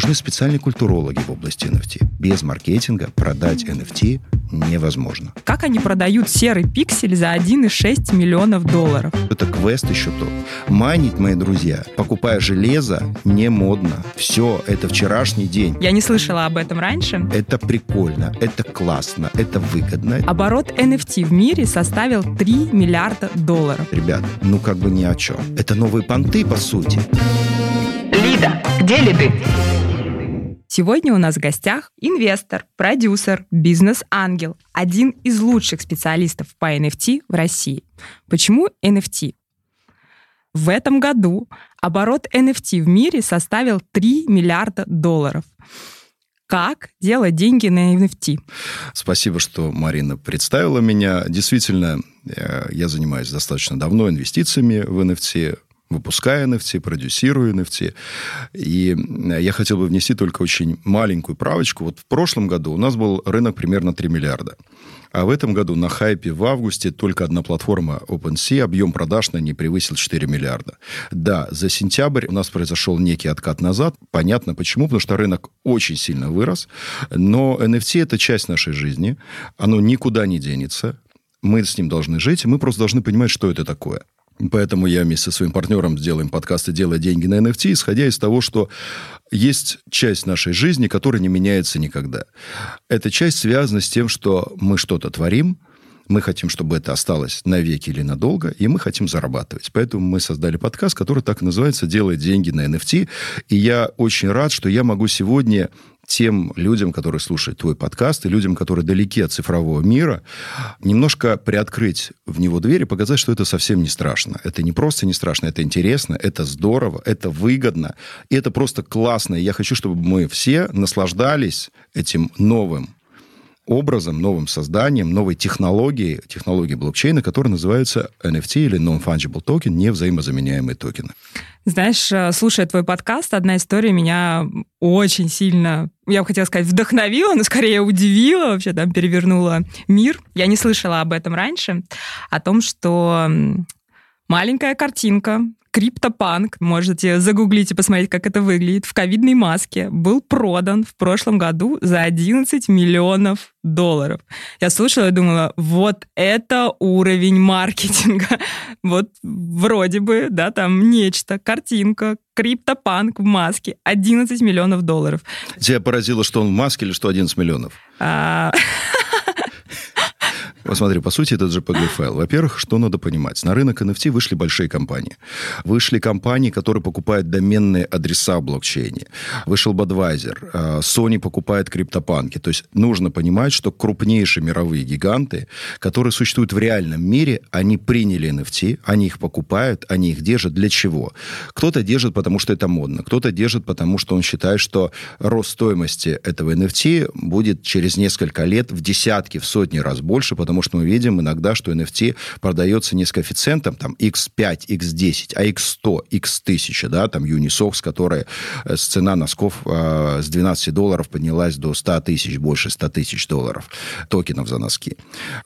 Нужны специальные культурологи в области NFT. Без маркетинга продать NFT невозможно. Как они продают серый пиксель за 1,6 миллионов долларов? Это квест еще тот. Майнить, мои друзья, покупая железо, не модно. Все, это вчерашний день. Я не слышала об этом раньше. Это прикольно, это классно, это выгодно. Оборот NFT в мире составил 3 миллиарда долларов. Ребят, ну как бы ни о чем. Это новые понты, по сути. Лида, где ли ты? Сегодня у нас в гостях инвестор, продюсер, бизнес-ангел, один из лучших специалистов по NFT в России. Почему NFT? В этом году оборот NFT в мире составил 3 миллиарда долларов. Как делать деньги на NFT? Спасибо, что Марина представила меня. Действительно, э, я занимаюсь достаточно давно инвестициями в NFT выпуская NFT, продюсирую NFT. И я хотел бы внести только очень маленькую правочку. Вот в прошлом году у нас был рынок примерно 3 миллиарда. А в этом году на хайпе в августе только одна платформа OpenSea, объем продаж на ней превысил 4 миллиарда. Да, за сентябрь у нас произошел некий откат назад. Понятно почему, потому что рынок очень сильно вырос. Но NFT – это часть нашей жизни. Оно никуда не денется. Мы с ним должны жить, и мы просто должны понимать, что это такое. Поэтому я вместе со своим партнером сделаем подкаст и делая деньги на NFT, исходя из того, что есть часть нашей жизни, которая не меняется никогда. Эта часть связана с тем, что мы что-то творим, мы хотим, чтобы это осталось навеки или надолго, и мы хотим зарабатывать. Поэтому мы создали подкаст, который так и называется «Делай деньги на NFT». И я очень рад, что я могу сегодня тем людям, которые слушают твой подкаст, и людям, которые далеки от цифрового мира, немножко приоткрыть в него дверь и показать, что это совсем не страшно. Это не просто не страшно, это интересно, это здорово, это выгодно, и это просто классно. И я хочу, чтобы мы все наслаждались этим новым образом, новым созданием, новой технологией, технологией блокчейна, которая называется NFT или Non-Fungible Token, невзаимозаменяемые токены. Знаешь, э, слушая твой подкаст, одна история меня очень сильно, я бы хотела сказать, вдохновила, но скорее удивила, вообще там перевернула мир. Я не слышала об этом раньше, о том, что маленькая картинка, криптопанк, можете загуглить и посмотреть, как это выглядит, в ковидной маске был продан в прошлом году за 11 миллионов долларов. Я слушала и думала, вот это уровень маркетинга. Вот вроде бы, да, там нечто, картинка, криптопанк в маске, 11 миллионов долларов. Тебя поразило, что он в маске или что 11 миллионов? А, Посмотри, по сути, это JPG-файл. Во-первых, что надо понимать? На рынок NFT вышли большие компании. Вышли компании, которые покупают доменные адреса в блокчейне. Вышел Budweiser. А, Sony покупает криптопанки. То есть нужно понимать, что крупнейшие мировые гиганты, которые существуют в реальном мире, они приняли NFT, они их покупают, они их держат. Для чего? Кто-то держит, потому что это модно. Кто-то держит, потому что он считает, что рост стоимости этого NFT будет через несколько лет в десятки, в сотни раз больше, потому потому что мы видим иногда, что NFT продается не с коэффициентом там x5, x10, а x100, x1000, да, там Unisox, которая э, с цена носков э, с 12 долларов поднялась до 100 тысяч, больше 100 тысяч долларов токенов за носки.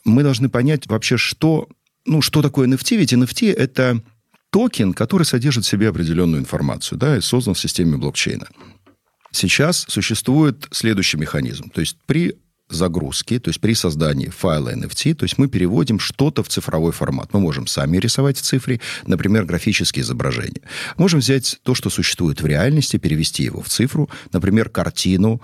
Мы должны понять вообще, что, ну, что такое NFT, ведь NFT это токен, который содержит в себе определенную информацию, да, и создан в системе блокчейна. Сейчас существует следующий механизм. То есть при загрузки, то есть при создании файла NFT, то есть мы переводим что-то в цифровой формат. Мы можем сами рисовать в цифре, например, графические изображения. Можем взять то, что существует в реальности, перевести его в цифру, например, картину,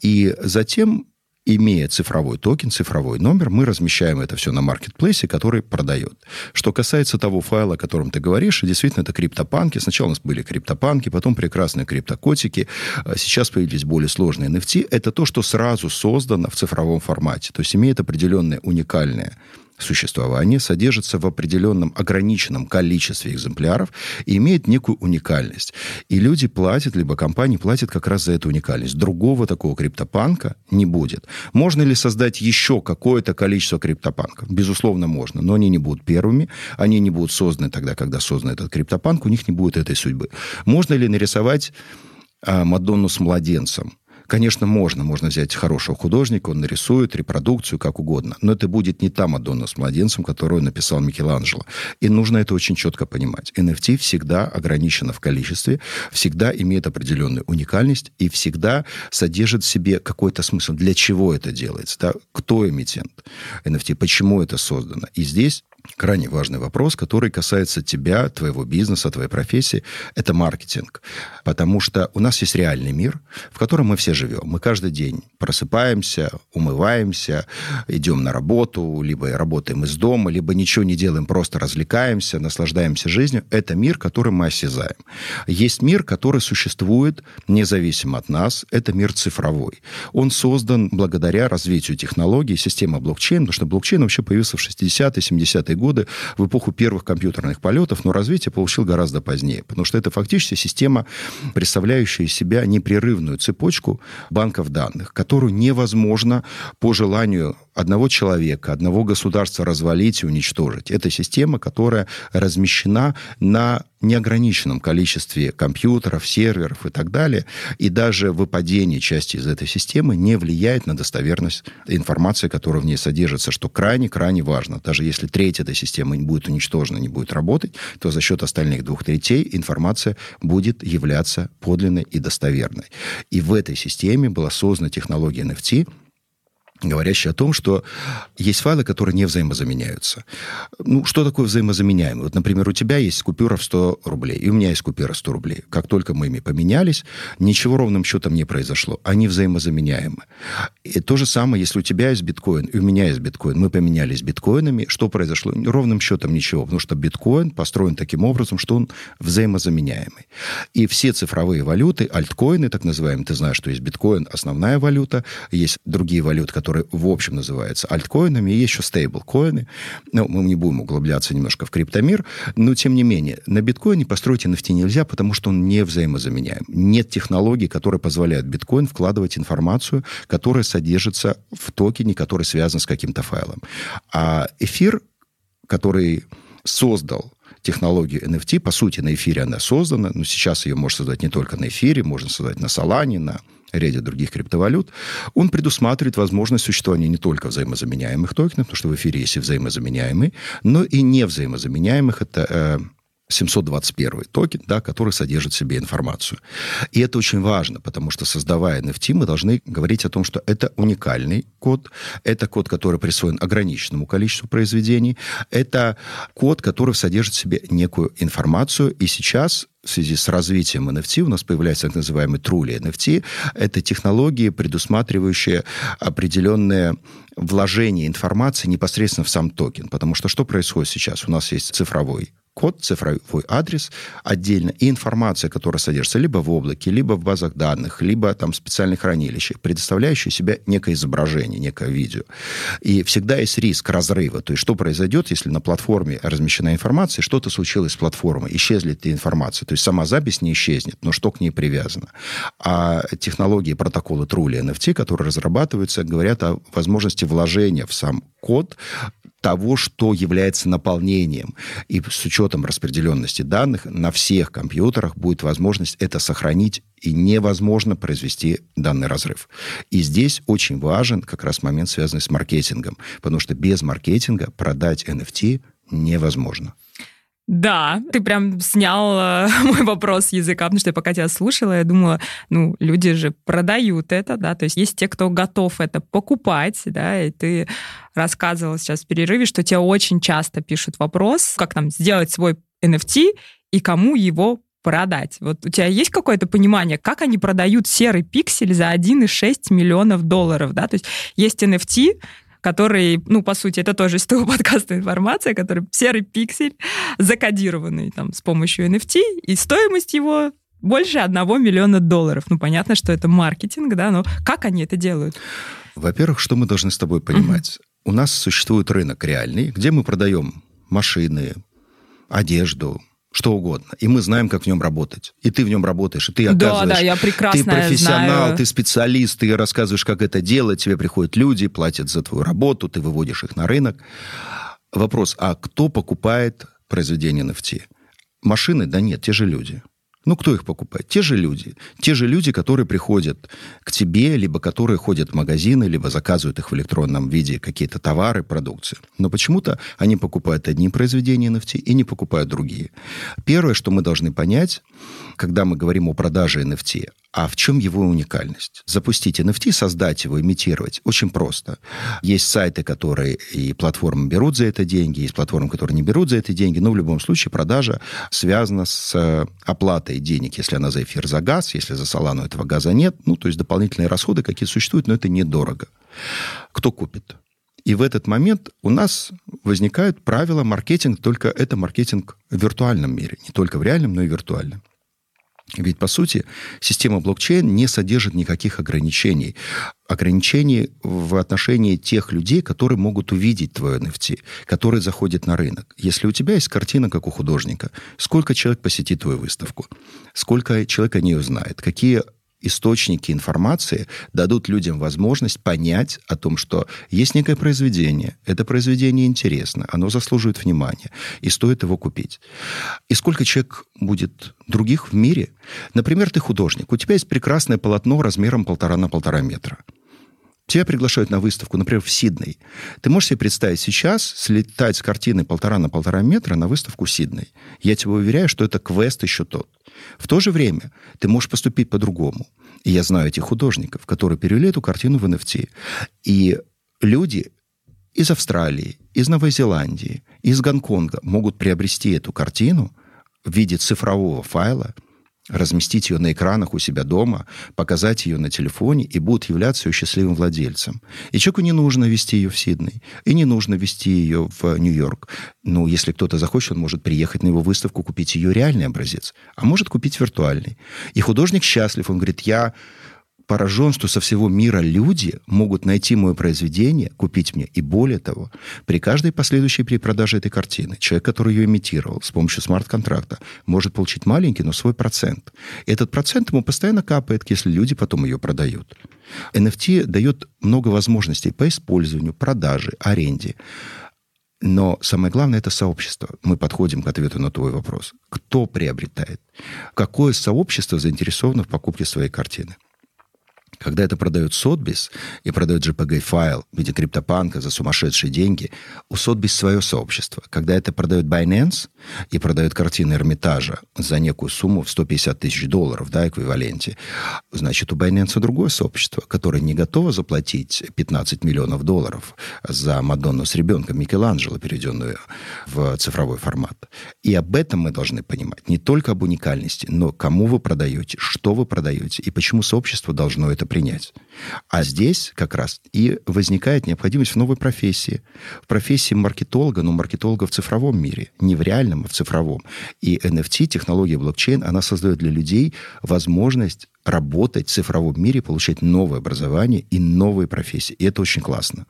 и затем имея цифровой токен, цифровой номер, мы размещаем это все на маркетплейсе, который продает. Что касается того файла, о котором ты говоришь, действительно, это криптопанки. Сначала у нас были криптопанки, потом прекрасные криптокотики. А сейчас появились более сложные NFT. Это то, что сразу создано в цифровом формате. То есть имеет определенное уникальное существование содержится в определенном ограниченном количестве экземпляров и имеет некую уникальность. И люди платят, либо компании платят как раз за эту уникальность. Другого такого криптопанка не будет. Можно ли создать еще какое-то количество криптопанков? Безусловно, можно, но они не будут первыми, они не будут созданы тогда, когда создан этот криптопанк, у них не будет этой судьбы. Можно ли нарисовать а, Мадонну с младенцем? Конечно, можно. Можно взять хорошего художника, он нарисует репродукцию, как угодно. Но это будет не та Мадонна с младенцем, которую написал Микеланджело. И нужно это очень четко понимать. NFT всегда ограничено в количестве, всегда имеет определенную уникальность и всегда содержит в себе какой-то смысл. Для чего это делается? Да? Кто эмитент NFT? Почему это создано? И здесь крайне важный вопрос, который касается тебя, твоего бизнеса, твоей профессии. Это маркетинг. Потому что у нас есть реальный мир, в котором мы все живем. Мы каждый день просыпаемся, умываемся, идем на работу, либо работаем из дома, либо ничего не делаем, просто развлекаемся, наслаждаемся жизнью. Это мир, который мы осязаем. Есть мир, который существует независимо от нас. Это мир цифровой. Он создан благодаря развитию технологий, системы блокчейн, потому что блокчейн вообще появился в 60-е, 70-е 70-е годы, в эпоху первых компьютерных полетов, но развитие получил гораздо позднее, потому что это фактически система, представляющая из себя непрерывную цепочку банков данных, которую невозможно по желанию одного человека, одного государства развалить и уничтожить. Это система, которая размещена на неограниченном количестве компьютеров, серверов и так далее, и даже выпадение части из этой системы не влияет на достоверность информации, которая в ней содержится, что крайне-крайне важно. Даже если треть этой системы будет уничтожена, не будет работать, то за счет остальных двух третей информация будет являться подлинной и достоверной. И в этой системе была создана технология NFT, говорящий о том, что есть файлы, которые не взаимозаменяются. Ну, что такое взаимозаменяемый? Вот, например, у тебя есть купюра в 100 рублей, и у меня есть купюра в 100 рублей. Как только мы ими поменялись, ничего ровным счетом не произошло. Они взаимозаменяемы. И то же самое, если у тебя есть биткоин, и у меня есть биткоин, мы поменялись биткоинами, что произошло? Ровным счетом ничего, потому что биткоин построен таким образом, что он взаимозаменяемый. И все цифровые валюты, альткоины, так называемые, ты знаешь, что есть биткоин, основная валюта, есть другие валюты, которые которые в общем называются альткоинами, и есть еще стейблкоины. Ну, мы не будем углубляться немножко в криптомир, но тем не менее, на биткоине построить NFT нельзя, потому что он не взаимозаменяем. Нет технологий, которые позволяют биткоин вкладывать информацию, которая содержится в токене, который связан с каким-то файлом. А эфир, который создал технологию NFT. По сути, на эфире она создана, но сейчас ее можно создать не только на эфире, можно создать на Solana, на ряде других криптовалют, он предусматривает возможность существования не только взаимозаменяемых токенов, потому что в эфире есть и взаимозаменяемые, но и невзаимозаменяемых. Это э, 721 токен, да, который содержит в себе информацию. И это очень важно, потому что, создавая NFT, мы должны говорить о том, что это уникальный код, это код, который присвоен ограниченному количеству произведений, это код, который содержит в себе некую информацию, и сейчас в связи с развитием NFT у нас появляется так называемый Truly NFT. Это технологии, предусматривающие определенные вложение информации непосредственно в сам токен. Потому что что происходит сейчас? У нас есть цифровой код, цифровой адрес отдельно и информация, которая содержится либо в облаке, либо в базах данных, либо там специальных хранилищах, предоставляющие себя некое изображение, некое видео. И всегда есть риск разрыва. То есть что произойдет, если на платформе размещена информация, что-то случилось с платформой, исчезнет ли информация. То есть сама запись не исчезнет, но что к ней привязано. А технологии протокола Truly NFT, которые разрабатываются, говорят о возможности вложения в сам код того, что является наполнением. И с учетом распределенности данных на всех компьютерах будет возможность это сохранить, и невозможно произвести данный разрыв. И здесь очень важен как раз момент, связанный с маркетингом, потому что без маркетинга продать NFT невозможно. Да, ты прям снял э, мой вопрос с языка, потому что я пока тебя слушала, я думала, ну, люди же продают это, да, то есть есть те, кто готов это покупать, да, и ты рассказывал сейчас в перерыве, что тебе очень часто пишут вопрос, как там сделать свой NFT и кому его продать. Вот у тебя есть какое-то понимание, как они продают серый пиксель за 1,6 миллионов долларов, да? То есть есть NFT, который, ну, по сути, это тоже из того подкаста информация, который серый пиксель, закодированный там с помощью NFT, и стоимость его больше одного миллиона долларов. Ну, понятно, что это маркетинг, да, но как они это делают? Во-первых, что мы должны с тобой понимать? У нас существует рынок реальный, где мы продаем машины, одежду, что угодно. И мы знаем, как в нем работать. И ты в нем работаешь, и ты оказываешь... Да, да, я прекрасно Ты профессионал, знаю. ты специалист, ты рассказываешь, как это делать, тебе приходят люди, платят за твою работу, ты выводишь их на рынок. Вопрос, а кто покупает произведение NFT? Машины? Да нет, те же люди. Ну, кто их покупает? Те же люди. Те же люди, которые приходят к тебе, либо которые ходят в магазины, либо заказывают их в электронном виде, какие-то товары, продукцию. Но почему-то они покупают одни произведения NFT и не покупают другие. Первое, что мы должны понять, когда мы говорим о продаже NFT, а в чем его уникальность? Запустить NFT, создать его, имитировать очень просто. Есть сайты, которые и платформы берут за это деньги, есть платформы, которые не берут за это деньги, но в любом случае продажа связана с э, оплатой денег, если она за эфир, за газ, если за Солану этого газа нет, ну, то есть дополнительные расходы какие существуют, но это недорого. Кто купит? И в этот момент у нас возникают правила маркетинга, только это маркетинг в виртуальном мире, не только в реальном, но и виртуальном. Ведь, по сути, система блокчейн не содержит никаких ограничений. Ограничений в отношении тех людей, которые могут увидеть твое NFT, которые заходят на рынок. Если у тебя есть картина, как у художника, сколько человек посетит твою выставку, сколько человек о ней узнает, какие источники информации дадут людям возможность понять о том, что есть некое произведение, это произведение интересно, оно заслуживает внимания, и стоит его купить. И сколько человек будет других в мире? Например, ты художник, у тебя есть прекрасное полотно размером полтора на полтора метра. Тебя приглашают на выставку, например, в Сидней. Ты можешь себе представить сейчас слетать с картины полтора на полтора метра на выставку Сидней. Я тебе уверяю, что это квест еще тот. В то же время ты можешь поступить по-другому. И я знаю этих художников, которые перевели эту картину в NFT. И люди из Австралии, из Новой Зеландии, из Гонконга могут приобрести эту картину в виде цифрового файла – разместить ее на экранах у себя дома, показать ее на телефоне и будут являться ее счастливым владельцем. И человеку не нужно вести ее в Сидней, и не нужно вести ее в Нью-Йорк. Ну, если кто-то захочет, он может приехать на его выставку, купить ее реальный образец, а может купить виртуальный. И художник счастлив, он говорит, я поражен, что со всего мира люди могут найти мое произведение, купить мне. И более того, при каждой последующей перепродаже этой картины человек, который ее имитировал с помощью смарт-контракта, может получить маленький, но свой процент. Этот процент ему постоянно капает, если люди потом ее продают. NFT дает много возможностей по использованию, продаже, аренде. Но самое главное – это сообщество. Мы подходим к ответу на твой вопрос. Кто приобретает? Какое сообщество заинтересовано в покупке своей картины? Когда это продает Сотбис и продает JPG-файл в виде криптопанка за сумасшедшие деньги, у Сотбис свое сообщество. Когда это продает Binance и продает картины Эрмитажа за некую сумму в 150 тысяч долларов, да, эквиваленте, значит, у Binance другое сообщество, которое не готово заплатить 15 миллионов долларов за Мадонну с ребенком Микеланджело, переведенную в цифровой формат. И об этом мы должны понимать. Не только об уникальности, но кому вы продаете, что вы продаете и почему сообщество должно это принять. А здесь как раз и возникает необходимость в новой профессии. В профессии маркетолога, но маркетолога в цифровом мире. Не в реальном, а в цифровом. И NFT, технология блокчейн, она создает для людей возможность работать в цифровом мире, получать новое образование и новые профессии. И это очень классно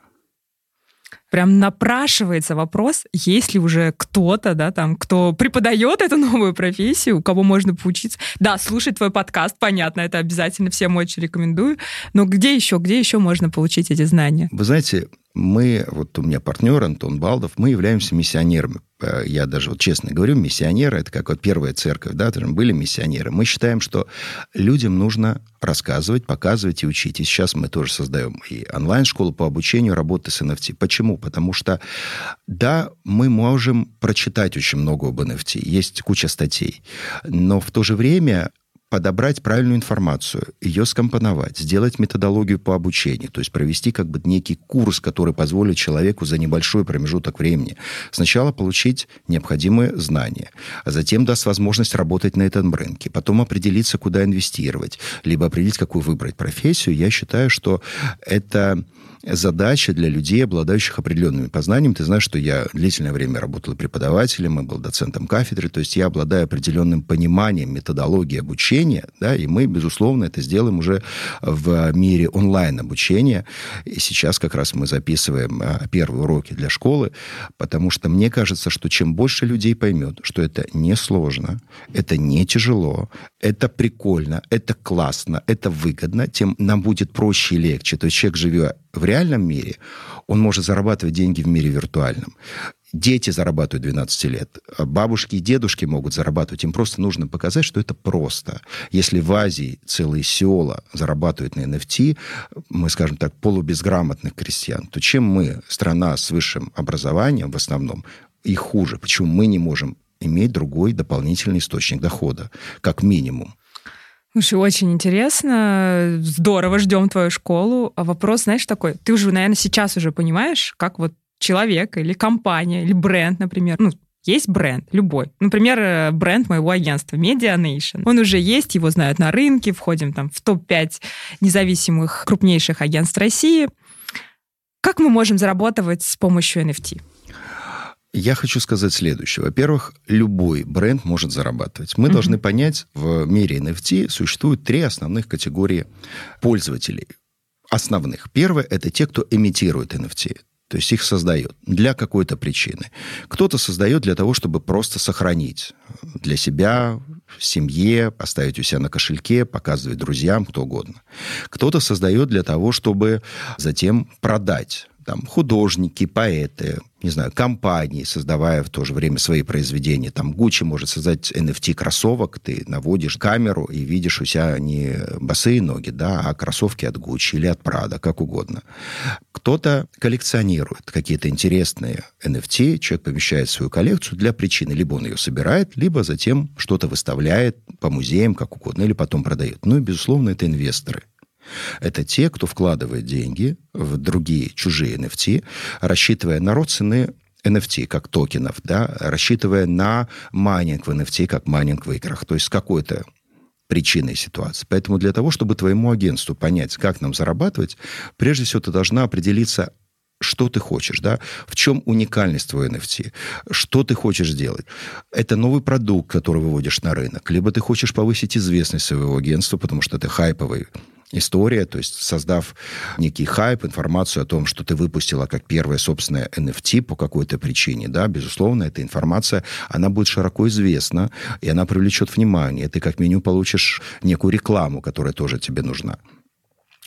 прям напрашивается вопрос, есть ли уже кто-то, да, там, кто преподает эту новую профессию, у кого можно поучиться. Да, слушать твой подкаст, понятно, это обязательно всем очень рекомендую. Но где еще, где еще можно получить эти знания? Вы знаете, мы, вот у меня партнер Антон Балдов, мы являемся миссионерами. Э, я даже вот честно говорю, миссионеры, это как вот первая церковь, да, там были миссионеры. Мы считаем, что людям нужно рассказывать, показывать и учить. И сейчас мы тоже создаем и онлайн-школу по обучению работы с NFT. Почему? Потому что, да, мы можем прочитать очень много об NFT, есть куча статей, но в то же время подобрать правильную информацию, ее скомпоновать, сделать методологию по обучению, то есть провести как бы некий курс, который позволит человеку за небольшой промежуток времени сначала получить необходимые знания, а затем даст возможность работать на этом рынке, потом определиться, куда инвестировать, либо определить, какую выбрать профессию. Я считаю, что это задача для людей, обладающих определенными познаниями. Ты знаешь, что я длительное время работал преподавателем, и был доцентом кафедры, то есть я обладаю определенным пониманием методологии обучения, да, и мы, безусловно, это сделаем уже в мире онлайн-обучения. И сейчас как раз мы записываем а, первые уроки для школы, потому что мне кажется, что чем больше людей поймет, что это не сложно, это не тяжело, это прикольно, это классно, это выгодно, тем нам будет проще и легче. То есть человек, живя в реальном мире, он может зарабатывать деньги в мире виртуальном. Дети зарабатывают 12 лет, а бабушки и дедушки могут зарабатывать. Им просто нужно показать, что это просто. Если в Азии целые села зарабатывают на NFT, мы, скажем так, полубезграмотных крестьян, то чем мы, страна с высшим образованием в основном, и хуже? Почему мы не можем иметь другой дополнительный источник дохода, как минимум? Слушай, очень интересно, здорово, ждем твою школу. А вопрос, знаешь, такой, ты уже, наверное, сейчас уже понимаешь, как вот человек или компания, или бренд, например, ну, есть бренд, любой. Например, э, бренд моего агентства Media Nation. Он уже есть, его знают на рынке, входим там в топ-5 независимых крупнейших агентств России. Как мы можем зарабатывать с помощью NFT? Я хочу сказать следующее. Во-первых, любой бренд может зарабатывать. Мы mm-hmm. должны понять, в мире NFT существует три основных категории пользователей. Основных. Первое – это те, кто имитирует NFT. То есть их создает для какой-то причины. Кто-то создает для того, чтобы просто сохранить для себя, в семье, поставить у себя на кошельке, показывать друзьям, кто угодно. Кто-то создает для того, чтобы затем продать там, художники, поэты, не знаю, компании, создавая в то же время свои произведения. Там Гуччи может создать NFT кроссовок, ты наводишь камеру и видишь у себя не босые ноги, да, а кроссовки от Гуччи или от Прада, как угодно. Кто-то коллекционирует какие-то интересные NFT, человек помещает свою коллекцию для причины. Либо он ее собирает, либо затем что-то выставляет по музеям, как угодно, или потом продает. Ну и, безусловно, это инвесторы. Это те, кто вкладывает деньги в другие чужие NFT, рассчитывая на рост цены NFT как токенов, да, рассчитывая на майнинг в NFT как майнинг в играх. То есть какой-то причиной ситуации. Поэтому для того, чтобы твоему агентству понять, как нам зарабатывать, прежде всего ты должна определиться, что ты хочешь, да, в чем уникальность твоего NFT, что ты хочешь сделать. Это новый продукт, который выводишь на рынок, либо ты хочешь повысить известность своего агентства, потому что это хайповый история, то есть создав некий хайп, информацию о том, что ты выпустила как первое собственное NFT по какой-то причине, да, безусловно, эта информация, она будет широко известна, и она привлечет внимание. Ты как минимум получишь некую рекламу, которая тоже тебе нужна.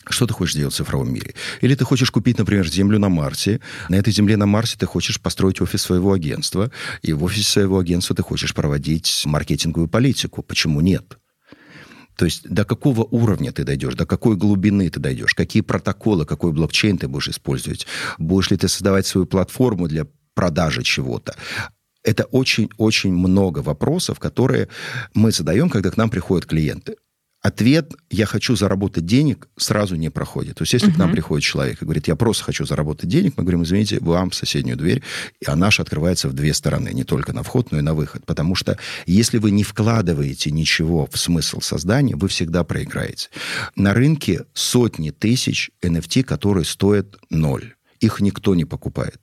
Что ты хочешь делать в цифровом мире? Или ты хочешь купить, например, землю на Марсе. На этой земле на Марсе ты хочешь построить офис своего агентства. И в офисе своего агентства ты хочешь проводить маркетинговую политику. Почему нет? То есть до какого уровня ты дойдешь, до какой глубины ты дойдешь, какие протоколы, какой блокчейн ты будешь использовать, будешь ли ты создавать свою платформу для продажи чего-то. Это очень-очень много вопросов, которые мы задаем, когда к нам приходят клиенты ответ «я хочу заработать денег» сразу не проходит. То есть если uh-huh. к нам приходит человек и говорит «я просто хочу заработать денег», мы говорим «извините, вам в соседнюю дверь», а наша открывается в две стороны, не только на вход, но и на выход. Потому что если вы не вкладываете ничего в смысл создания, вы всегда проиграете. На рынке сотни тысяч NFT, которые стоят ноль. Их никто не покупает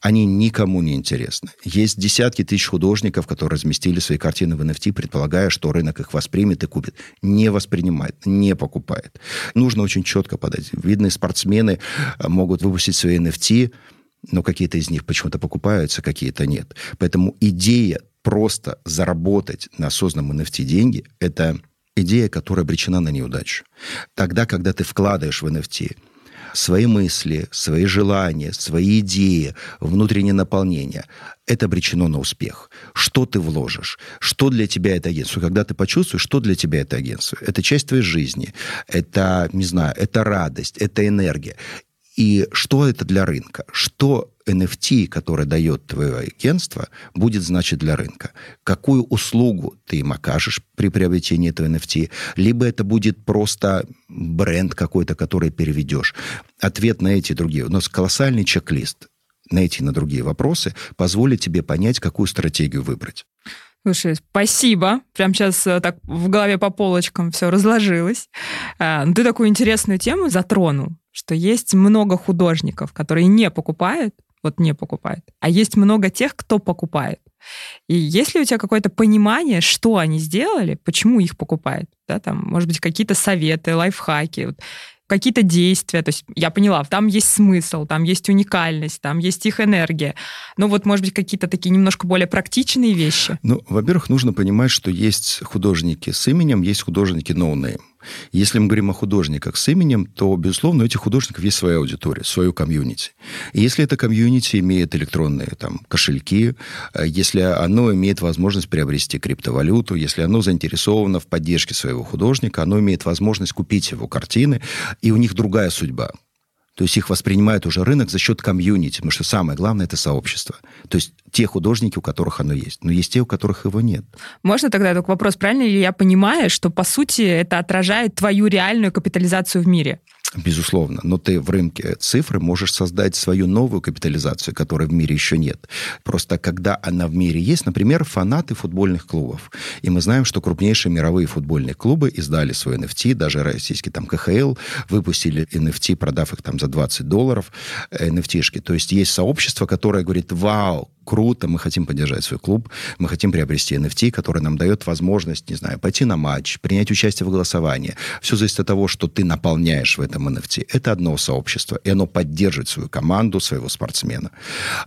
они никому не интересны. Есть десятки тысяч художников, которые разместили свои картины в NFT, предполагая, что рынок их воспримет и купит. Не воспринимает, не покупает. Нужно очень четко подать. Видные спортсмены э, могут выпустить свои NFT, но какие-то из них почему-то покупаются, какие-то нет. Поэтому идея просто заработать на созданном NFT деньги – это идея, которая обречена на неудачу. Тогда, когда ты вкладываешь в NFT – свои мысли, свои желания, свои идеи, внутреннее наполнение, это обречено на успех. Что ты вложишь? Что для тебя это агентство? Когда ты почувствуешь, что для тебя это агентство? Это часть твоей жизни, это, не знаю, это радость, это энергия. И что это для рынка? Что NFT, который дает твое агентство, будет значить для рынка? Какую услугу ты им окажешь при приобретении этого NFT? Либо это будет просто бренд какой-то, который переведешь. Ответ на эти другие. У нас колоссальный чек-лист на эти и на другие вопросы позволит тебе понять, какую стратегию выбрать. Слушай, спасибо. Прям сейчас э, так в голове по полочкам все разложилось. А, ну, ты такую интересную тему затронул что есть много художников, которые не покупают, вот не покупают, а есть много тех, кто покупает. И есть ли у тебя какое-то понимание, что они сделали, почему их покупают? Да, там, может быть, какие-то советы, лайфхаки, вот, какие-то действия. То есть я поняла, там есть смысл, там есть уникальность, там есть их энергия. Ну вот, может быть, какие-то такие немножко более практичные вещи. Ну, во-первых, нужно понимать, что есть художники с именем, есть художники no name. No Если мы говорим о художниках с именем, то, безусловно, у этих художников есть своя аудитория, свою комьюнити. И если это комьюнити имеет электронные там, кошельки, э, если оно имеет возможность приобрести криптовалюту, если оно заинтересовано в поддержке своего художника, оно имеет возможность купить его картины, и у них другая судьба. То есть их воспринимает уже рынок за счет комьюнити, потому что самое главное – это сообщество. То есть те художники, у которых оно есть. Но есть те, у которых его нет. Можно тогда только вопрос, правильно ли я понимаю, что, по сути, это отражает твою реальную капитализацию в мире? Безусловно. Но ты в рынке цифры можешь создать свою новую капитализацию, которой в мире еще нет. Просто когда она в мире есть, например, фанаты футбольных клубов. И мы знаем, что крупнейшие мировые футбольные клубы издали свой NFT, даже российский там КХЛ выпустили NFT, продав их там за 20 долларов NFT-шки. То есть есть сообщество, которое говорит, вау, круто, мы хотим поддержать свой клуб, мы хотим приобрести NFT, который нам дает возможность, не знаю, пойти на матч, принять участие в голосовании. Все зависит от того, что ты наполняешь в этом NFT. Это одно сообщество, и оно поддерживает свою команду, своего спортсмена.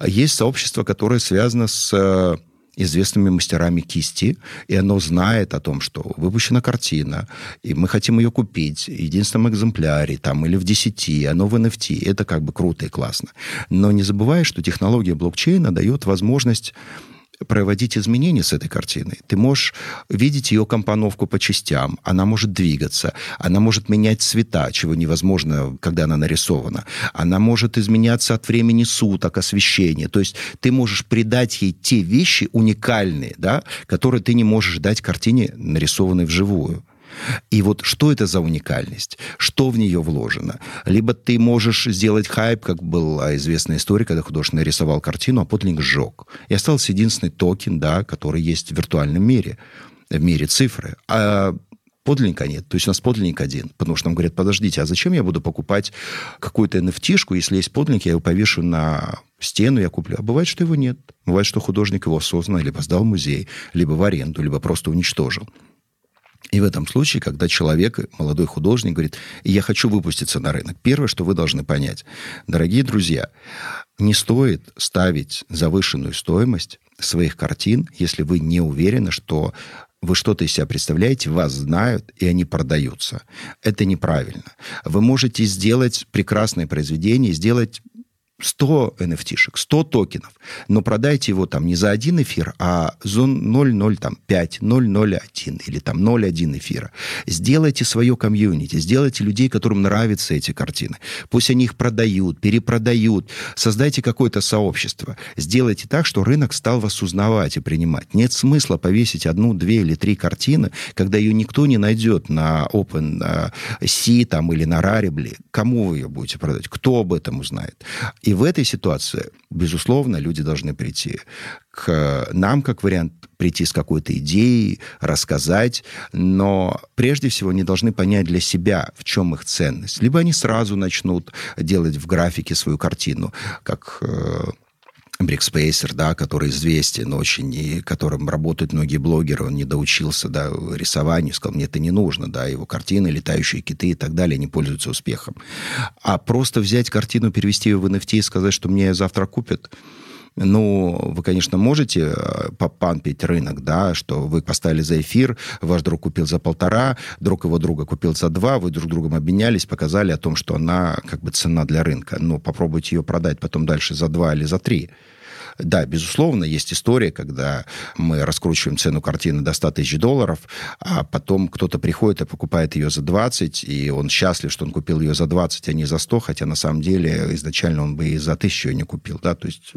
Есть сообщество, которое связано с э, известными мастерами кисти, и оно знает о том, что выпущена картина, и мы хотим ее купить в единственном экземпляре, там, или в 10, оно в NFT. Это как бы круто и классно. Но не забывай, что технология блокчейна дает возможность проводить изменения с этой картиной. Ты можешь видеть ее компоновку по частям. Она может двигаться. Она может менять цвета, чего невозможно, когда она нарисована. Она может изменяться от времени суток, освещения. То есть ты можешь придать ей те вещи уникальные, да, которые ты не можешь дать картине, нарисованной вживую. И вот что это за уникальность? Что в нее вложено? Либо ты можешь сделать хайп, как была известная история, когда художник нарисовал картину, а подлинник сжег. И остался единственный токен, да, который есть в виртуальном мире, в мире цифры. А подлинника нет. То есть у нас подлинник один. Потому что нам говорят, подождите, а зачем я буду покупать какую-то nft если есть подлинник, я его повешу на стену, я куплю. А бывает, что его нет. Бывает, что художник его осознанно либо сдал в музей, либо в аренду, либо просто уничтожил. И в этом случае, когда человек, молодой художник, говорит, я хочу выпуститься на рынок, первое, что вы должны понять, дорогие друзья, не стоит ставить завышенную стоимость своих картин, если вы не уверены, что вы что-то из себя представляете, вас знают, и они продаются. Это неправильно. Вы можете сделать прекрасное произведение, сделать 100 NFT-шек, 100 токенов, но продайте его там не за один эфир, а за 0,05, 0,01 или там 0,1 эфира. Сделайте свое комьюнити, сделайте людей, которым нравятся эти картины. Пусть они их продают, перепродают. Создайте какое-то сообщество. Сделайте так, что рынок стал вас узнавать и принимать. Нет смысла повесить одну, две или три картины, когда ее никто не найдет на OpenSea там, или на Rarible. Кому вы ее будете продать? Кто об этом узнает? И в этой ситуации, безусловно, люди должны прийти к нам, как вариант, прийти с какой-то идеей, рассказать, но прежде всего они должны понять для себя, в чем их ценность. Либо они сразу начнут делать в графике свою картину, как э, Брикспейсер, да, который известен очень, и которым работают многие блогеры, он не доучился, да, рисованию, сказал, мне это не нужно, да, его картины, летающие киты и так далее, они пользуются успехом. А просто взять картину, перевести ее в NFT и сказать, что мне завтра купят, ну, вы, конечно, можете э, попампить рынок, да, что вы поставили за эфир, ваш друг купил за полтора, друг его друга купил за два, вы друг другом обменялись, показали о том, что она как бы цена для рынка. Но попробуйте ее продать потом дальше за два или за три. Да, безусловно, есть история, когда мы раскручиваем цену картины до 100 тысяч долларов, а потом кто-то приходит и покупает ее за 20, и он счастлив, что он купил ее за 20, а не за 100, хотя на самом деле изначально он бы и за 1000 ее не купил. Да? То есть,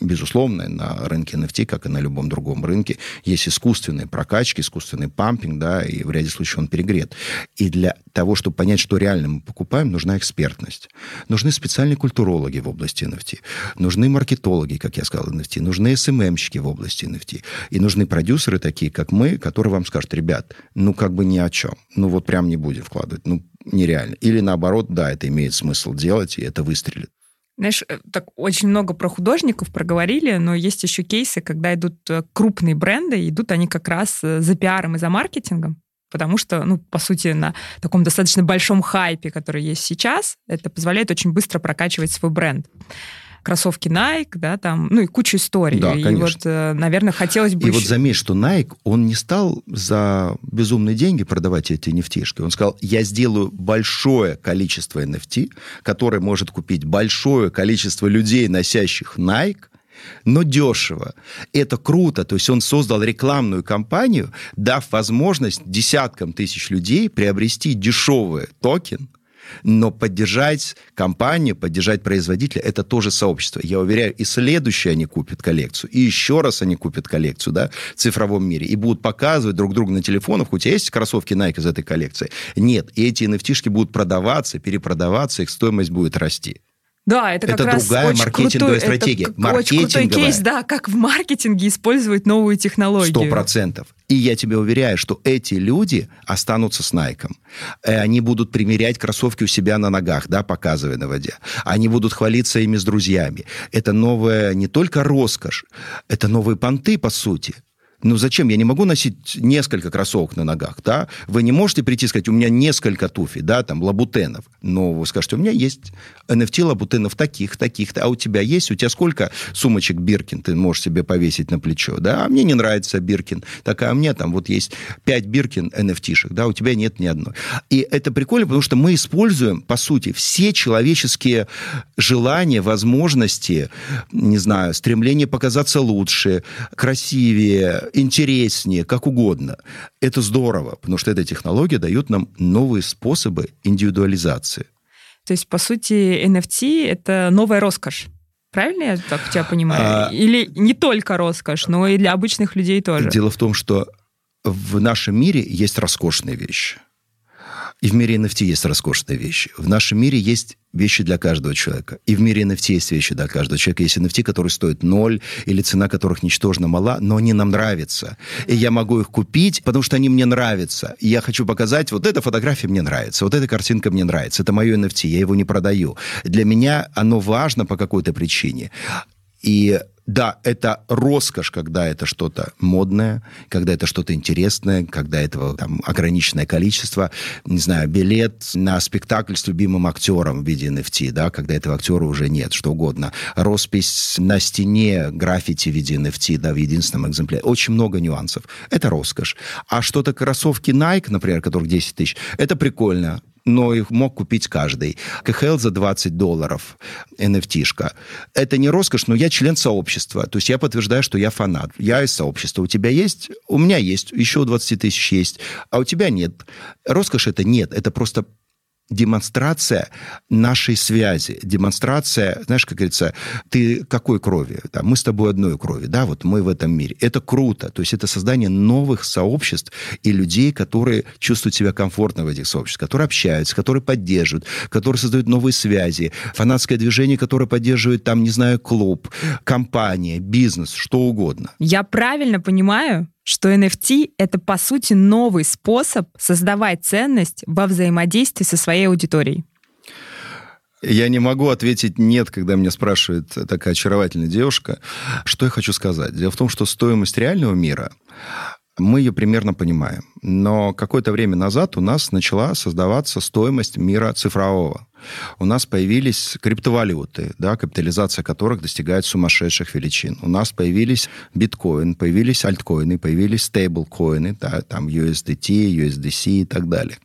безусловно, на рынке NFT, как и на любом другом рынке, есть искусственные прокачки, искусственный пампинг, да, и в ряде случаев он перегрет. И для того, чтобы понять, что реально мы покупаем, нужна экспертность. Нужны специальные культурологи в области NFT. Нужны маркетологи, как я сказал, материалы NFT, нужны СММщики в области NFT. И нужны продюсеры такие, как мы, которые вам скажут, ребят, ну как бы ни о чем. Ну вот прям не будем вкладывать. Ну нереально. Или наоборот, да, это имеет смысл делать, и это выстрелит. Знаешь, э, так очень много про художников проговорили, но есть еще кейсы, когда идут э, крупные бренды, идут они как раз э, за пиаром и за маркетингом, потому что, ну, по сути, на таком достаточно большом хайпе, который есть сейчас, это позволяет очень быстро прокачивать свой бренд. Кроссовки Nike, да, там, ну и кучу историй. Да, и конечно. вот, э, наверное, хотелось бы... И еще... вот заметь, что Nike, он не стал за безумные деньги продавать эти nft Он сказал, я сделаю большое количество NFT, которое может купить большое количество людей, носящих Nike, но дешево. Это круто. То есть он создал рекламную кампанию, дав возможность десяткам тысяч людей приобрести дешевый токен, но поддержать компанию, поддержать производителя, это тоже сообщество. Я уверяю, и следующие они купят коллекцию, и еще раз они купят коллекцию, да, в цифровом мире, и будут показывать друг другу на телефонах, у тебя есть кроссовки Nike из этой коллекции? Нет. И эти nft будут продаваться, перепродаваться, их стоимость будет расти. Да, это как Это раз другая очень маркетинговая крутой, стратегия. Это к- очень крутой Маркетинговая. кейс, да, как в маркетинге использовать новую технологию. Сто процентов. И я тебе уверяю, что эти люди останутся с Найком. Э, Они будут примерять кроссовки у себя на ногах, да, показывая на воде. Они будут хвалиться ими с друзьями. Это новая не только роскошь, это новые понты, по сути. Ну зачем? Я не могу носить несколько кроссовок на ногах, да? Вы не можете прийти и сказать, у меня несколько туфель, да, там, лабутенов. Но вы скажете, у меня есть NFT лабутенов таких, таких, а у тебя есть? У тебя сколько сумочек Биркин ты можешь себе повесить на плечо, да? А мне не нравится Биркин. Такая, а мне там вот есть 5 Биркин NFT-шек, да, у тебя нет ни одной. И это прикольно, потому что мы используем, по сути, все человеческие желания, возможности, не знаю, стремление показаться лучше, красивее, интереснее, как угодно. Это здорово, потому что эта технология дает нам новые способы индивидуализации. То есть, по сути, NFT — это новая роскошь. Правильно я так тебя понимаю? А- Или не только роскошь, но и для обычных людей тоже? Дело в том, что в нашем мире есть роскошные вещи. И в мире NFT есть роскошные вещи. В нашем мире есть вещи для каждого человека. И в мире NFT есть вещи для каждого человека. Есть NFT, которые стоят ноль, или цена которых ничтожно мала, но они нам нравятся. И я могу их купить, потому что они мне нравятся. И я хочу показать, вот эта фотография мне нравится, вот эта картинка мне нравится. Это мое NFT, я его не продаю. Для меня оно важно по какой-то причине. И да, это роскошь, когда это что-то модное, когда это что-то интересное, когда этого там ограниченное количество. Не знаю, билет на спектакль с любимым актером в виде NFT, да, когда этого актера уже нет, что угодно. Роспись на стене, граффити в виде NFT, да, в единственном экземпляре. Очень много нюансов. Это роскошь. А что-то кроссовки Nike, например, которых 10 тысяч, это прикольно но их мог купить каждый. КХЛ за 20 долларов, NFT-шка. Это не роскошь, но я член сообщества. То есть я подтверждаю, что я фанат. Я из сообщества. У тебя есть? У меня есть. Еще у 20 тысяч есть. А у тебя нет. Роскошь это нет. Это просто демонстрация нашей связи, демонстрация, знаешь, как говорится, ты какой крови? Да, мы с тобой одной крови, да, вот мы в этом мире. Это круто, то есть это создание новых сообществ и людей, которые чувствуют себя комфортно в этих сообществах, которые общаются, которые поддерживают, которые создают новые связи, фанатское движение, которое поддерживает там, не знаю, клуб, компания, бизнес, что угодно. Я правильно понимаю, что NFT — это, по сути, новый способ создавать ценность во взаимодействии со своей аудиторией. Я не могу ответить «нет», когда меня спрашивает такая очаровательная девушка. Что я хочу сказать? Дело в том, что стоимость реального мира, мы ее примерно понимаем. Но какое-то время назад у нас начала создаваться стоимость мира цифрового. У нас появились криптовалюты, да, капитализация которых достигает сумасшедших величин. У нас появились биткоин, появились альткоины, появились стейблкоины, да, там USDT, USDC и так далее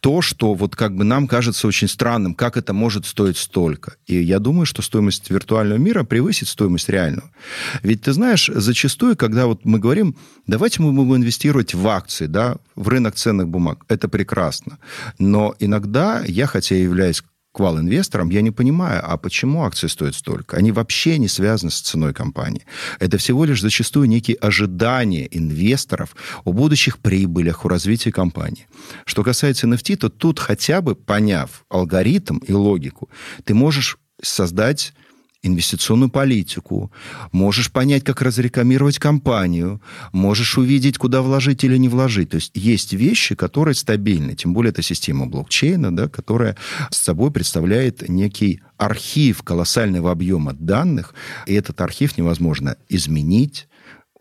то, что вот как бы нам кажется очень странным, как это может стоить столько. И я думаю, что стоимость виртуального мира превысит стоимость реального. Ведь ты знаешь, зачастую, когда вот мы говорим, давайте мы будем инвестировать в акции, да, в рынок ценных бумаг, это прекрасно. Но иногда я, хотя и являюсь квал-инвесторам, я не понимаю, а почему акции стоят столько? Они вообще не связаны с ценой компании. Это всего лишь зачастую некие ожидания инвесторов о будущих прибылях, о развитии компании. Что касается NFT, то тут хотя бы поняв алгоритм и логику, ты можешь создать инвестиционную политику, можешь понять, как разрекламировать компанию, можешь увидеть, куда вложить или не вложить. То есть есть вещи, которые стабильны, тем более это система блокчейна, да, которая с собой представляет некий архив колоссального объема данных, и этот архив невозможно изменить,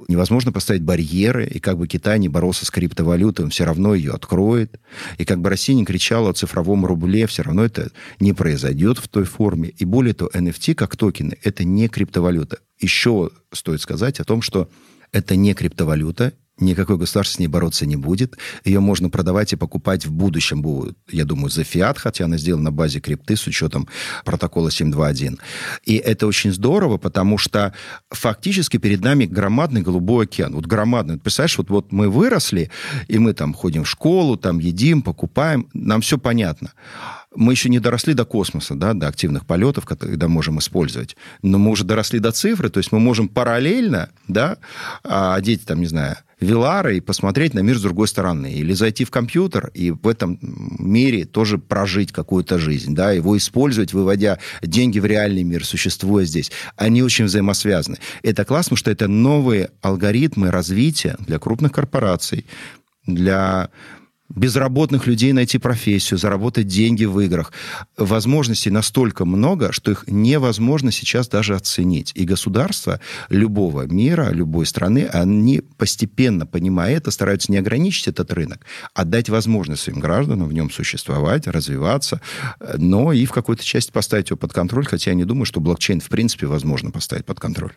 невозможно поставить барьеры, и как бы Китай не боролся с криптовалютой, он все равно ее откроет. И как бы Россия не кричала о цифровом рубле, все равно это не произойдет в той форме. И более того, NFT как токены – это не криптовалюта. Еще стоит сказать о том, что это не криптовалюта, никакой государство с ней бороться не будет. Ее можно продавать и покупать в будущем, будет, я думаю, за фиат, хотя она сделана на базе крипты с учетом протокола 7.2.1. И это очень здорово, потому что фактически перед нами громадный голубой океан. Вот громадный. Представляешь, вот, вот мы выросли, и мы там ходим в школу, там едим, покупаем, нам все понятно мы еще не доросли до космоса, да, до активных полетов, когда можем использовать, но мы уже доросли до цифры, то есть мы можем параллельно, да, одеть там, не знаю, Вилара и посмотреть на мир с другой стороны. Или зайти в компьютер и в этом мире тоже прожить какую-то жизнь, да, его использовать, выводя деньги в реальный мир, существуя здесь. Они очень взаимосвязаны. Это классно, что это новые алгоритмы развития для крупных корпораций, для безработных людей найти профессию, заработать деньги в играх. Возможностей настолько много, что их невозможно сейчас даже оценить. И государства любого мира, любой страны, они постепенно, понимая это, стараются не ограничить этот рынок, а дать возможность своим гражданам в нем существовать, развиваться, но и в какой-то части поставить его под контроль, хотя я не думаю, что блокчейн в принципе возможно поставить под контроль.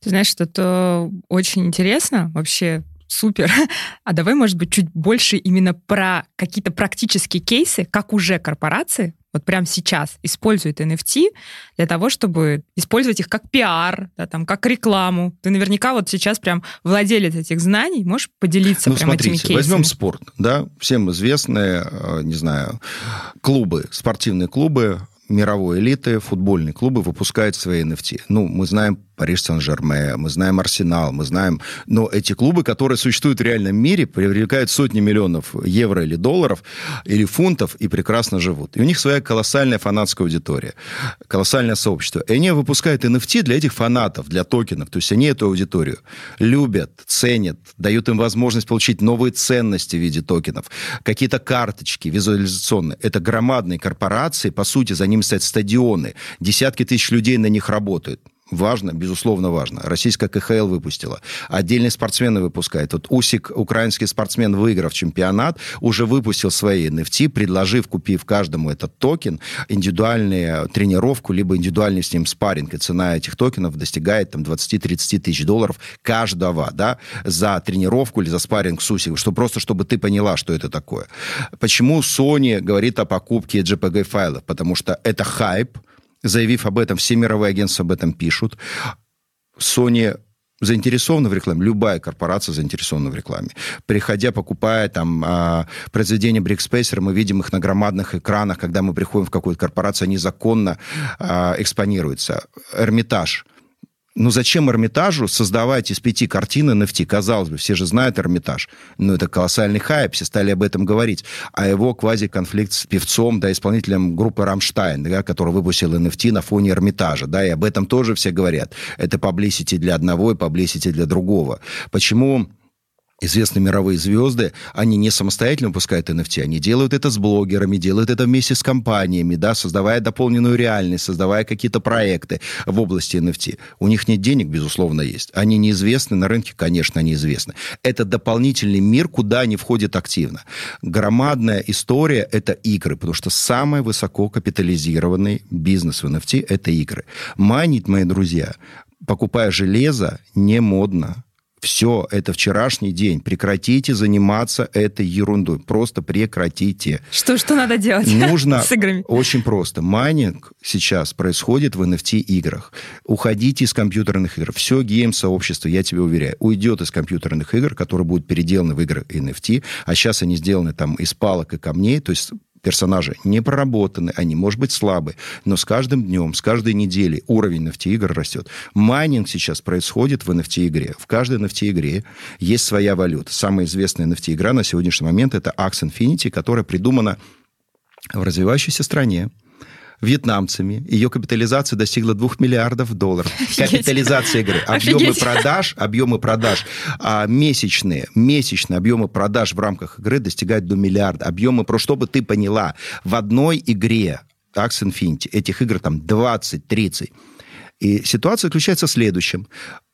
Ты знаешь, что-то очень интересно вообще супер. А давай, может быть, чуть больше именно про какие-то практические кейсы, как уже корпорации вот прямо сейчас используют NFT для того, чтобы использовать их как пиар, да, там, как рекламу. Ты наверняка вот сейчас прям владелец этих знаний, можешь поделиться ну, прям смотрите, этими кейсами? возьмем спорт, да, всем известные, э, не знаю, клубы, спортивные клубы, мировой элиты, футбольные клубы выпускают свои NFT. Ну, мы знаем Париж Сен-Жерме, мы знаем Арсенал, мы знаем... Но эти клубы, которые существуют в реальном мире, привлекают сотни миллионов евро или долларов, или фунтов, и прекрасно живут. И у них своя колоссальная фанатская аудитория, колоссальное сообщество. И они выпускают NFT для этих фанатов, для токенов. То есть они эту аудиторию любят, ценят, дают им возможность получить новые ценности в виде токенов, какие-то карточки визуализационные. Это громадные корпорации, по сути, за ними стоят стадионы, десятки тысяч людей на них работают. Важно, безусловно, важно. Российская КХЛ выпустила. Отдельные спортсмены выпускают. Вот Усик, украинский спортсмен, выиграв чемпионат, уже выпустил свои NFT, предложив, купив каждому этот токен, индивидуальную тренировку, либо индивидуальный с ним спарринг. И цена этих токенов достигает там 20-30 тысяч долларов каждого, да, за тренировку или за спарринг с Усиком, что просто, чтобы ты поняла, что это такое. Почему Sony говорит о покупке JPG-файлов? Потому что это хайп, заявив об этом, все мировые агентства об этом пишут. Sony заинтересована в рекламе, любая корпорация заинтересована в рекламе. Приходя, покупая там а, произведения Brickspacer'а, мы видим их на громадных экранах, когда мы приходим в какую-то корпорацию, они законно а, экспонируются. Эрмитаж – ну, зачем Эрмитажу создавать из пяти картин NFT? Казалось бы, все же знают Эрмитаж. Но это колоссальный хайп, все стали об этом говорить. А его квази-конфликт с певцом, да, исполнителем группы «Рамштайн», да, который выпустил NFT на фоне Эрмитажа, да, и об этом тоже все говорят. Это publicity для одного и publicity для другого. Почему известные мировые звезды, они не самостоятельно выпускают NFT, они делают это с блогерами, делают это вместе с компаниями, да, создавая дополненную реальность, создавая какие-то проекты в области NFT. У них нет денег, безусловно, есть. Они неизвестны, на рынке, конечно, неизвестны. Это дополнительный мир, куда они входят активно. Громадная история – это игры, потому что самый высоко капитализированный бизнес в NFT – это игры. Майнить, мои друзья, покупая железо, не модно все, это вчерашний день. Прекратите заниматься этой ерундой. Просто прекратите. Что, что надо делать Нужно с играми? Очень просто. Майнинг сейчас происходит в NFT-играх. Уходите из компьютерных игр. Все гейм-сообщество, я тебе уверяю, уйдет из компьютерных игр, которые будут переделаны в игры NFT, а сейчас они сделаны там из палок и камней, то есть персонажи не проработаны, они, может быть, слабы, но с каждым днем, с каждой неделей уровень NFT-игр растет. Майнинг сейчас происходит в NFT-игре. В каждой NFT-игре есть своя валюта. Самая известная NFT-игра на сегодняшний момент это Axe Infinity, которая придумана в развивающейся стране, вьетнамцами. Ее капитализация достигла 2 миллиардов долларов. Капитализация игры. Объемы продаж, объемы продаж а, месячные, месячные объемы продаж в рамках игры достигают до миллиарда. Объемы, про чтобы ты поняла, в одной игре Axie Infinity этих игр там 20-30 И ситуация заключается в следующем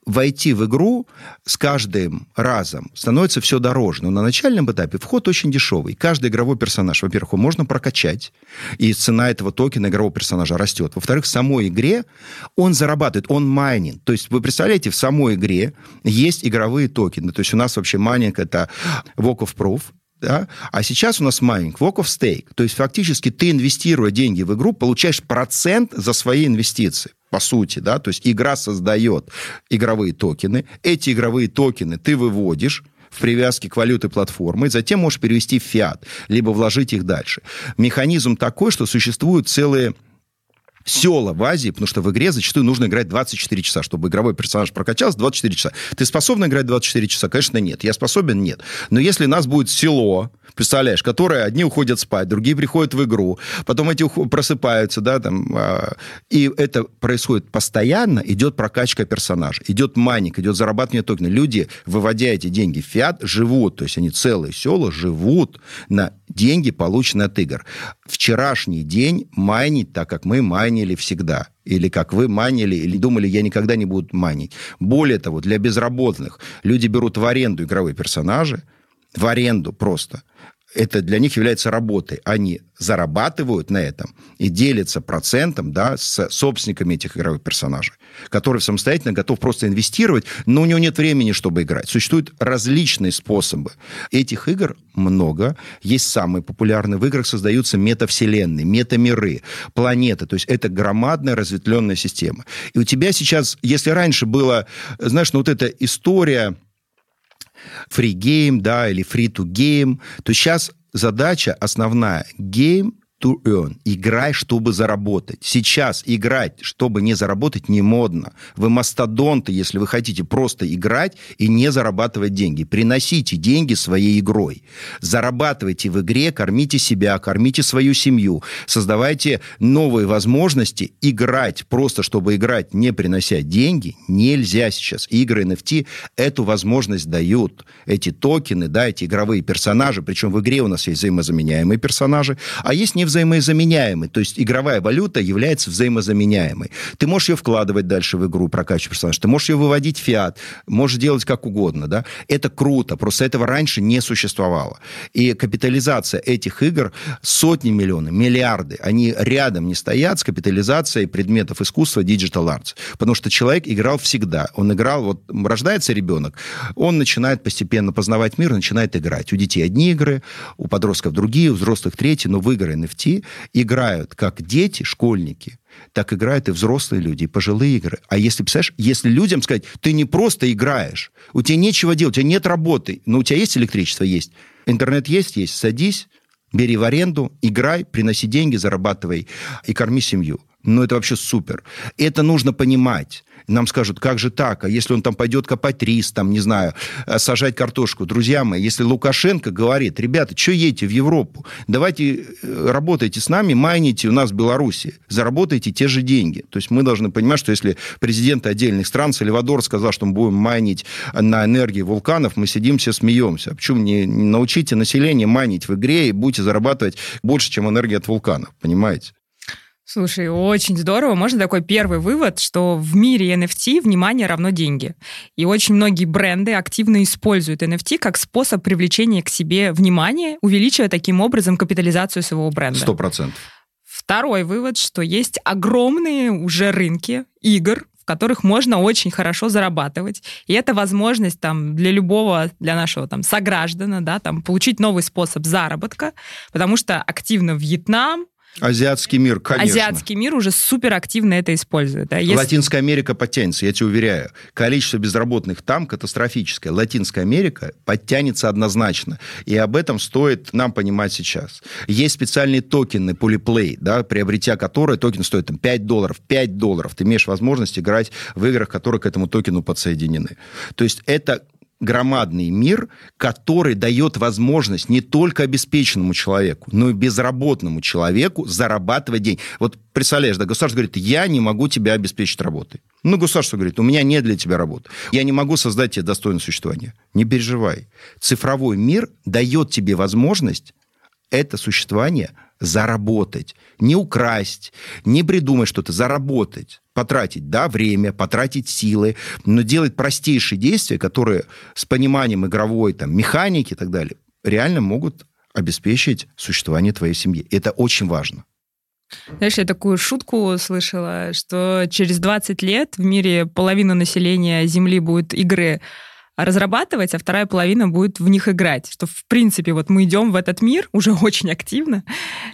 войти в игру с каждым разом становится все дороже. Но на начальном этапе вход очень дешевый. Каждый игровой персонаж, во-первых, его можно прокачать, и цена этого токена игрового персонажа растет. Во-вторых, в самой игре он зарабатывает, он майнинг. То есть вы представляете, в самой игре есть игровые токены. То есть у нас вообще майнинг это Work of Proof, да? А сейчас у нас майнинг, work of stake. То есть фактически ты, инвестируя деньги в игру, получаешь процент за свои инвестиции по сути, да, то есть игра создает игровые токены, эти игровые токены ты выводишь, в привязке к валюте платформы, затем можешь перевести в фиат, либо вложить их дальше. Механизм такой, что существуют целые села в Азии, потому что в игре зачастую нужно играть 24 часа, чтобы игровой персонаж прокачался 24 часа. Ты способен играть 24 часа? Конечно, нет. Я способен? Нет. Но если нас будет село, представляешь, которые одни уходят спать, другие приходят в игру, потом эти просыпаются, да, там, э, и это происходит постоянно, идет прокачка персонажа, идет майнинг, идет зарабатывание токена. Люди, выводя эти деньги в фиат, живут, то есть они целые села живут на деньги, полученные от игр. Вчерашний день майнить так, как мы майнили всегда. Или как вы майнили, или думали, я никогда не буду майнить. Более того, для безработных люди берут в аренду игровые персонажи, в аренду просто – это для них является работой. Они зарабатывают на этом и делятся процентом да, с собственниками этих игровых персонажей, который самостоятельно готов просто инвестировать, но у него нет времени, чтобы играть. Существуют различные способы. Этих игр много. Есть самые популярные. В играх создаются метавселенные, метамиры, планеты. То есть это громадная разветвленная система. И у тебя сейчас, если раньше было, знаешь, ну вот эта история free game, да, или free to game, то сейчас задача основная game to earn. Играй, чтобы заработать. Сейчас играть, чтобы не заработать, не модно. Вы мастодонты, если вы хотите просто играть и не зарабатывать деньги. Приносите деньги своей игрой. Зарабатывайте в игре, кормите себя, кормите свою семью. Создавайте новые возможности играть. Просто чтобы играть, не принося деньги, нельзя сейчас. Игры NFT эту возможность дают. Эти токены, да, эти игровые персонажи, причем в игре у нас есть взаимозаменяемые персонажи, а есть не взаимозаменяемый. То есть игровая валюта является взаимозаменяемой. Ты можешь ее вкладывать дальше в игру, прокачивать персонаж. Ты можешь ее выводить в фиат. Можешь делать как угодно. Да? Это круто. Просто этого раньше не существовало. И капитализация этих игр сотни миллионов, миллиарды. Они рядом не стоят с капитализацией предметов искусства Digital Arts. Потому что человек играл всегда. Он играл, вот рождается ребенок, он начинает постепенно познавать мир, начинает играть. У детей одни игры, у подростков другие, у взрослых третьи, но в игры NFT NFT играют как дети, школьники, так играют и взрослые люди, и пожилые игры. А если, представляешь, если людям сказать, ты не просто играешь, у тебя нечего делать, у тебя нет работы, но у тебя есть электричество? Есть. Интернет есть? Есть. Садись, бери в аренду, играй, приноси деньги, зарабатывай и корми семью. Ну, это вообще супер. Это нужно понимать. Нам скажут, как же так? А если он там пойдет копать рис, там, не знаю, э, сажать картошку? Друзья мои, если Лукашенко говорит, ребята, что едете в Европу? Давайте э, работайте с нами, майните у нас в Беларуси, заработайте те же деньги. То есть мы должны понимать, что если президент отдельных стран, Сальвадор сказал, что мы будем майнить на энергии вулканов, мы сидим все смеемся. А почему не, не научите население майнить в игре и будете зарабатывать больше, чем энергия от вулканов, понимаете? Слушай, очень здорово. Можно такой первый вывод, что в мире NFT внимание равно деньги. И очень многие бренды активно используют NFT как способ привлечения к себе внимания, увеличивая таким образом капитализацию своего бренда. Сто процентов. Второй вывод, что есть огромные уже рынки игр, в которых можно очень хорошо зарабатывать. И это возможность там для любого, для нашего там сограждана, да, там получить новый способ заработка, потому что активно Вьетнам, Азиатский мир, конечно. Азиатский мир уже супер активно это использует. Да? Если... Латинская Америка подтянется, я тебе уверяю. Количество безработных там катастрофическое. Латинская Америка подтянется однозначно. И об этом стоит нам понимать сейчас. Есть специальные токены Polyplay, да, приобретя которые, токен стоит там, 5 долларов. 5 долларов. Ты имеешь возможность играть в играх, которые к этому токену подсоединены. То есть это громадный мир, который дает возможность не только обеспеченному человеку, но и безработному человеку зарабатывать деньги. Вот представляешь, да, государство говорит, я не могу тебя обеспечить работой. Ну, государство говорит, у меня нет для тебя работы. Я не могу создать тебе достойное существование. Не переживай. Цифровой мир дает тебе возможность это существование заработать. Не украсть, не придумать что-то, заработать. Потратить, да, время, потратить силы, но делать простейшие действия, которые с пониманием игровой там, механики и так далее, реально могут обеспечить существование твоей семьи. Это очень важно. Знаешь, я такую шутку слышала, что через 20 лет в мире половина населения Земли будет игры разрабатывать, а вторая половина будет в них играть. Что, в принципе, вот мы идем в этот мир уже очень активно.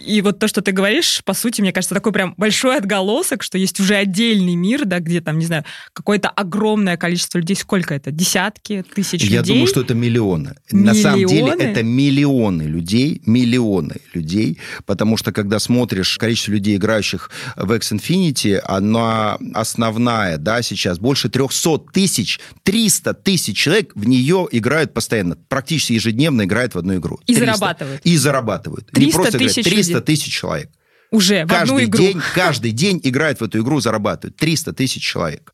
И вот то, что ты говоришь, по сути, мне кажется, такой прям большой отголосок, что есть уже отдельный мир, да, где там, не знаю, какое-то огромное количество людей. Сколько это? Десятки тысяч Я людей? думаю, что это миллионы. миллионы. На самом деле это миллионы людей, миллионы людей, потому что когда смотришь количество людей, играющих в X Infinity, она основная, да, сейчас больше 300 тысяч, 300 тысяч человек в нее играют постоянно, практически ежедневно играют в одну игру. И 300. зарабатывают. И зарабатывают. 300 Не просто тысяч играют, 300 тысяч человек. Уже в каждый одну игру. День, каждый день играют в эту игру, зарабатывают. 300 тысяч человек.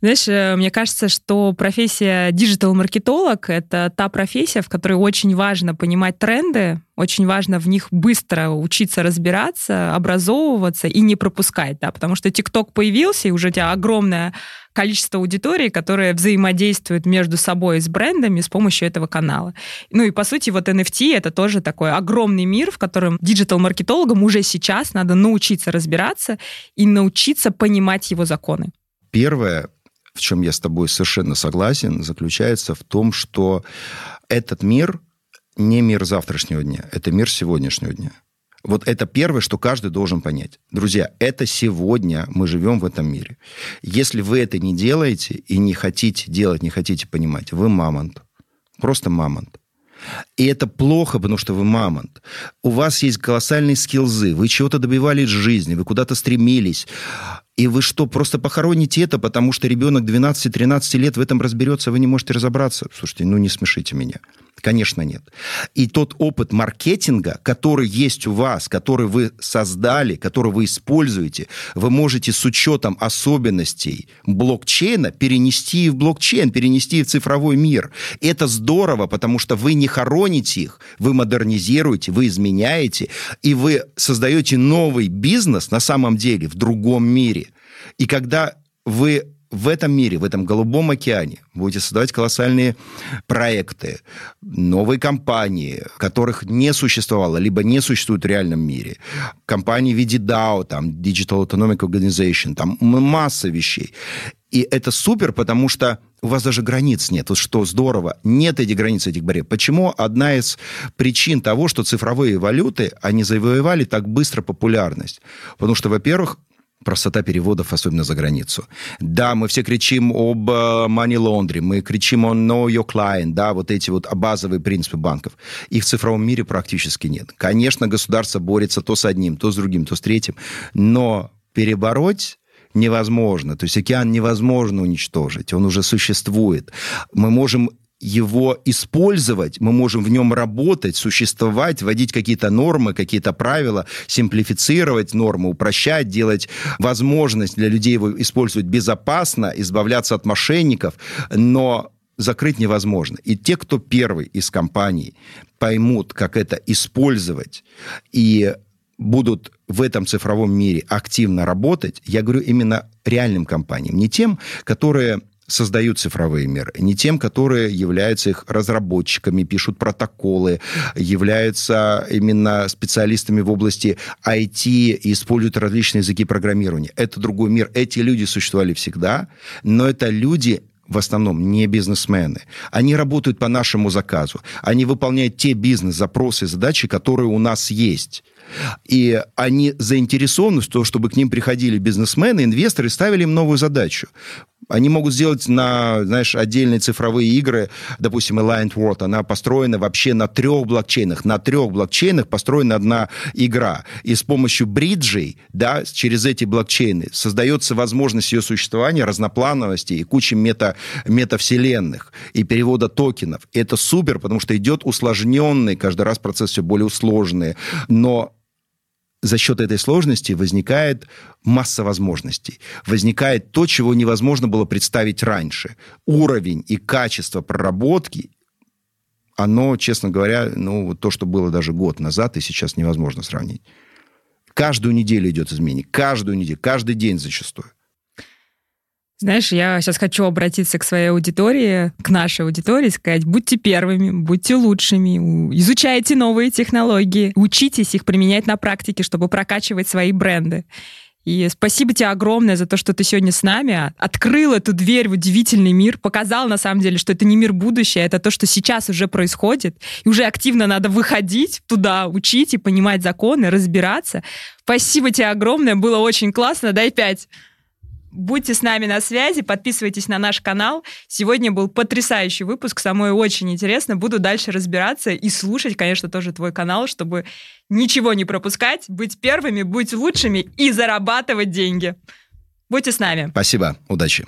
Знаешь, э, мне кажется, что профессия диджитал-маркетолог — это та профессия, в которой очень важно понимать тренды, очень важно в них быстро учиться разбираться, образовываться и не пропускать, да, потому что ТикТок появился, и уже у тебя огромное количество аудитории, которые взаимодействуют между собой с брендами с помощью этого канала. Ну и, по сути, вот NFT — это тоже такой огромный мир, в котором диджитал-маркетологам уже сейчас надо научиться разбираться и научиться понимать его законы. Первое, в чем я с тобой совершенно согласен, заключается в том, что этот мир не мир завтрашнего дня, это мир сегодняшнего дня. Вот это первое, что каждый должен понять. Друзья, это сегодня мы живем в этом мире. Если вы это не делаете и не хотите делать, не хотите понимать, вы мамонт. Просто мамонт. И это плохо, потому что вы мамонт. У вас есть колоссальные скилзы, вы чего-то добивались в жизни, вы куда-то стремились. И вы что, просто похороните это, потому что ребенок 12-13 лет в этом разберется, вы не можете разобраться? Слушайте, ну не смешите меня. Конечно, нет. И тот опыт маркетинга, который есть у вас, который вы создали, который вы используете, вы можете с учетом особенностей блокчейна перенести в блокчейн, перенести в цифровой мир. Это здорово, потому что вы не хороните их, вы модернизируете, вы изменяете, и вы создаете новый бизнес на самом деле в другом мире. И когда вы в этом мире, в этом голубом океане будете создавать колоссальные проекты, новые компании, которых не существовало, либо не существует в реальном мире. Компании в виде DAO, там, Digital Autonomic Organization, там масса вещей. И это супер, потому что у вас даже границ нет. Вот что здорово, нет этих границ, этих барьеров. Почему одна из причин того, что цифровые валюты, они завоевали так быстро популярность? Потому что, во-первых, простота переводов, особенно за границу. Да, мы все кричим об э, money laundry, мы кричим о know your client, да, вот эти вот базовые принципы банков. Их в цифровом мире практически нет. Конечно, государство борется то с одним, то с другим, то с третьим, но перебороть невозможно. То есть океан невозможно уничтожить, он уже существует. Мы можем его использовать, мы можем в нем работать, существовать, вводить какие-то нормы, какие-то правила, симплифицировать нормы, упрощать, делать возможность для людей его использовать безопасно, избавляться от мошенников, но закрыть невозможно. И те, кто первый из компаний поймут, как это использовать и будут в этом цифровом мире активно работать, я говорю именно реальным компаниям, не тем, которые создают цифровые миры, не тем, которые являются их разработчиками, пишут протоколы, являются именно специалистами в области IT и используют различные языки программирования. Это другой мир. Эти люди существовали всегда, но это люди в основном не бизнесмены. Они работают по нашему заказу. Они выполняют те бизнес-запросы задачи, которые у нас есть. И они заинтересованы в том, чтобы к ним приходили бизнесмены, инвесторы, ставили им новую задачу. Они могут сделать на, знаешь, отдельные цифровые игры, допустим, Alliant World, она построена вообще на трех блокчейнах. На трех блокчейнах построена одна игра. И с помощью бриджей, да, через эти блокчейны создается возможность ее существования, разноплановости и кучи мета, метавселенных и перевода токенов. И это супер, потому что идет усложненный, каждый раз процесс все более усложный. Но за счет этой сложности возникает масса возможностей. Возникает то, чего невозможно было представить раньше. Уровень и качество проработки оно, честно говоря, ну, то, что было даже год назад, и сейчас невозможно сравнить. Каждую неделю идет изменение. Каждую неделю, каждый день зачастую. Знаешь, я сейчас хочу обратиться к своей аудитории, к нашей аудитории, сказать, будьте первыми, будьте лучшими, изучайте новые технологии, учитесь их применять на практике, чтобы прокачивать свои бренды. И спасибо тебе огромное за то, что ты сегодня с нами, открыл эту дверь в удивительный мир, показал на самом деле, что это не мир будущего, это то, что сейчас уже происходит, и уже активно надо выходить туда, учить и понимать законы, разбираться. Спасибо тебе огромное, было очень классно, дай пять. Будьте с нами на связи, подписывайтесь на наш канал. Сегодня был потрясающий выпуск, самой очень интересно. Буду дальше разбираться и слушать, конечно, тоже твой канал, чтобы ничего не пропускать, быть первыми, быть лучшими и зарабатывать деньги. Будьте с нами. Спасибо. Удачи.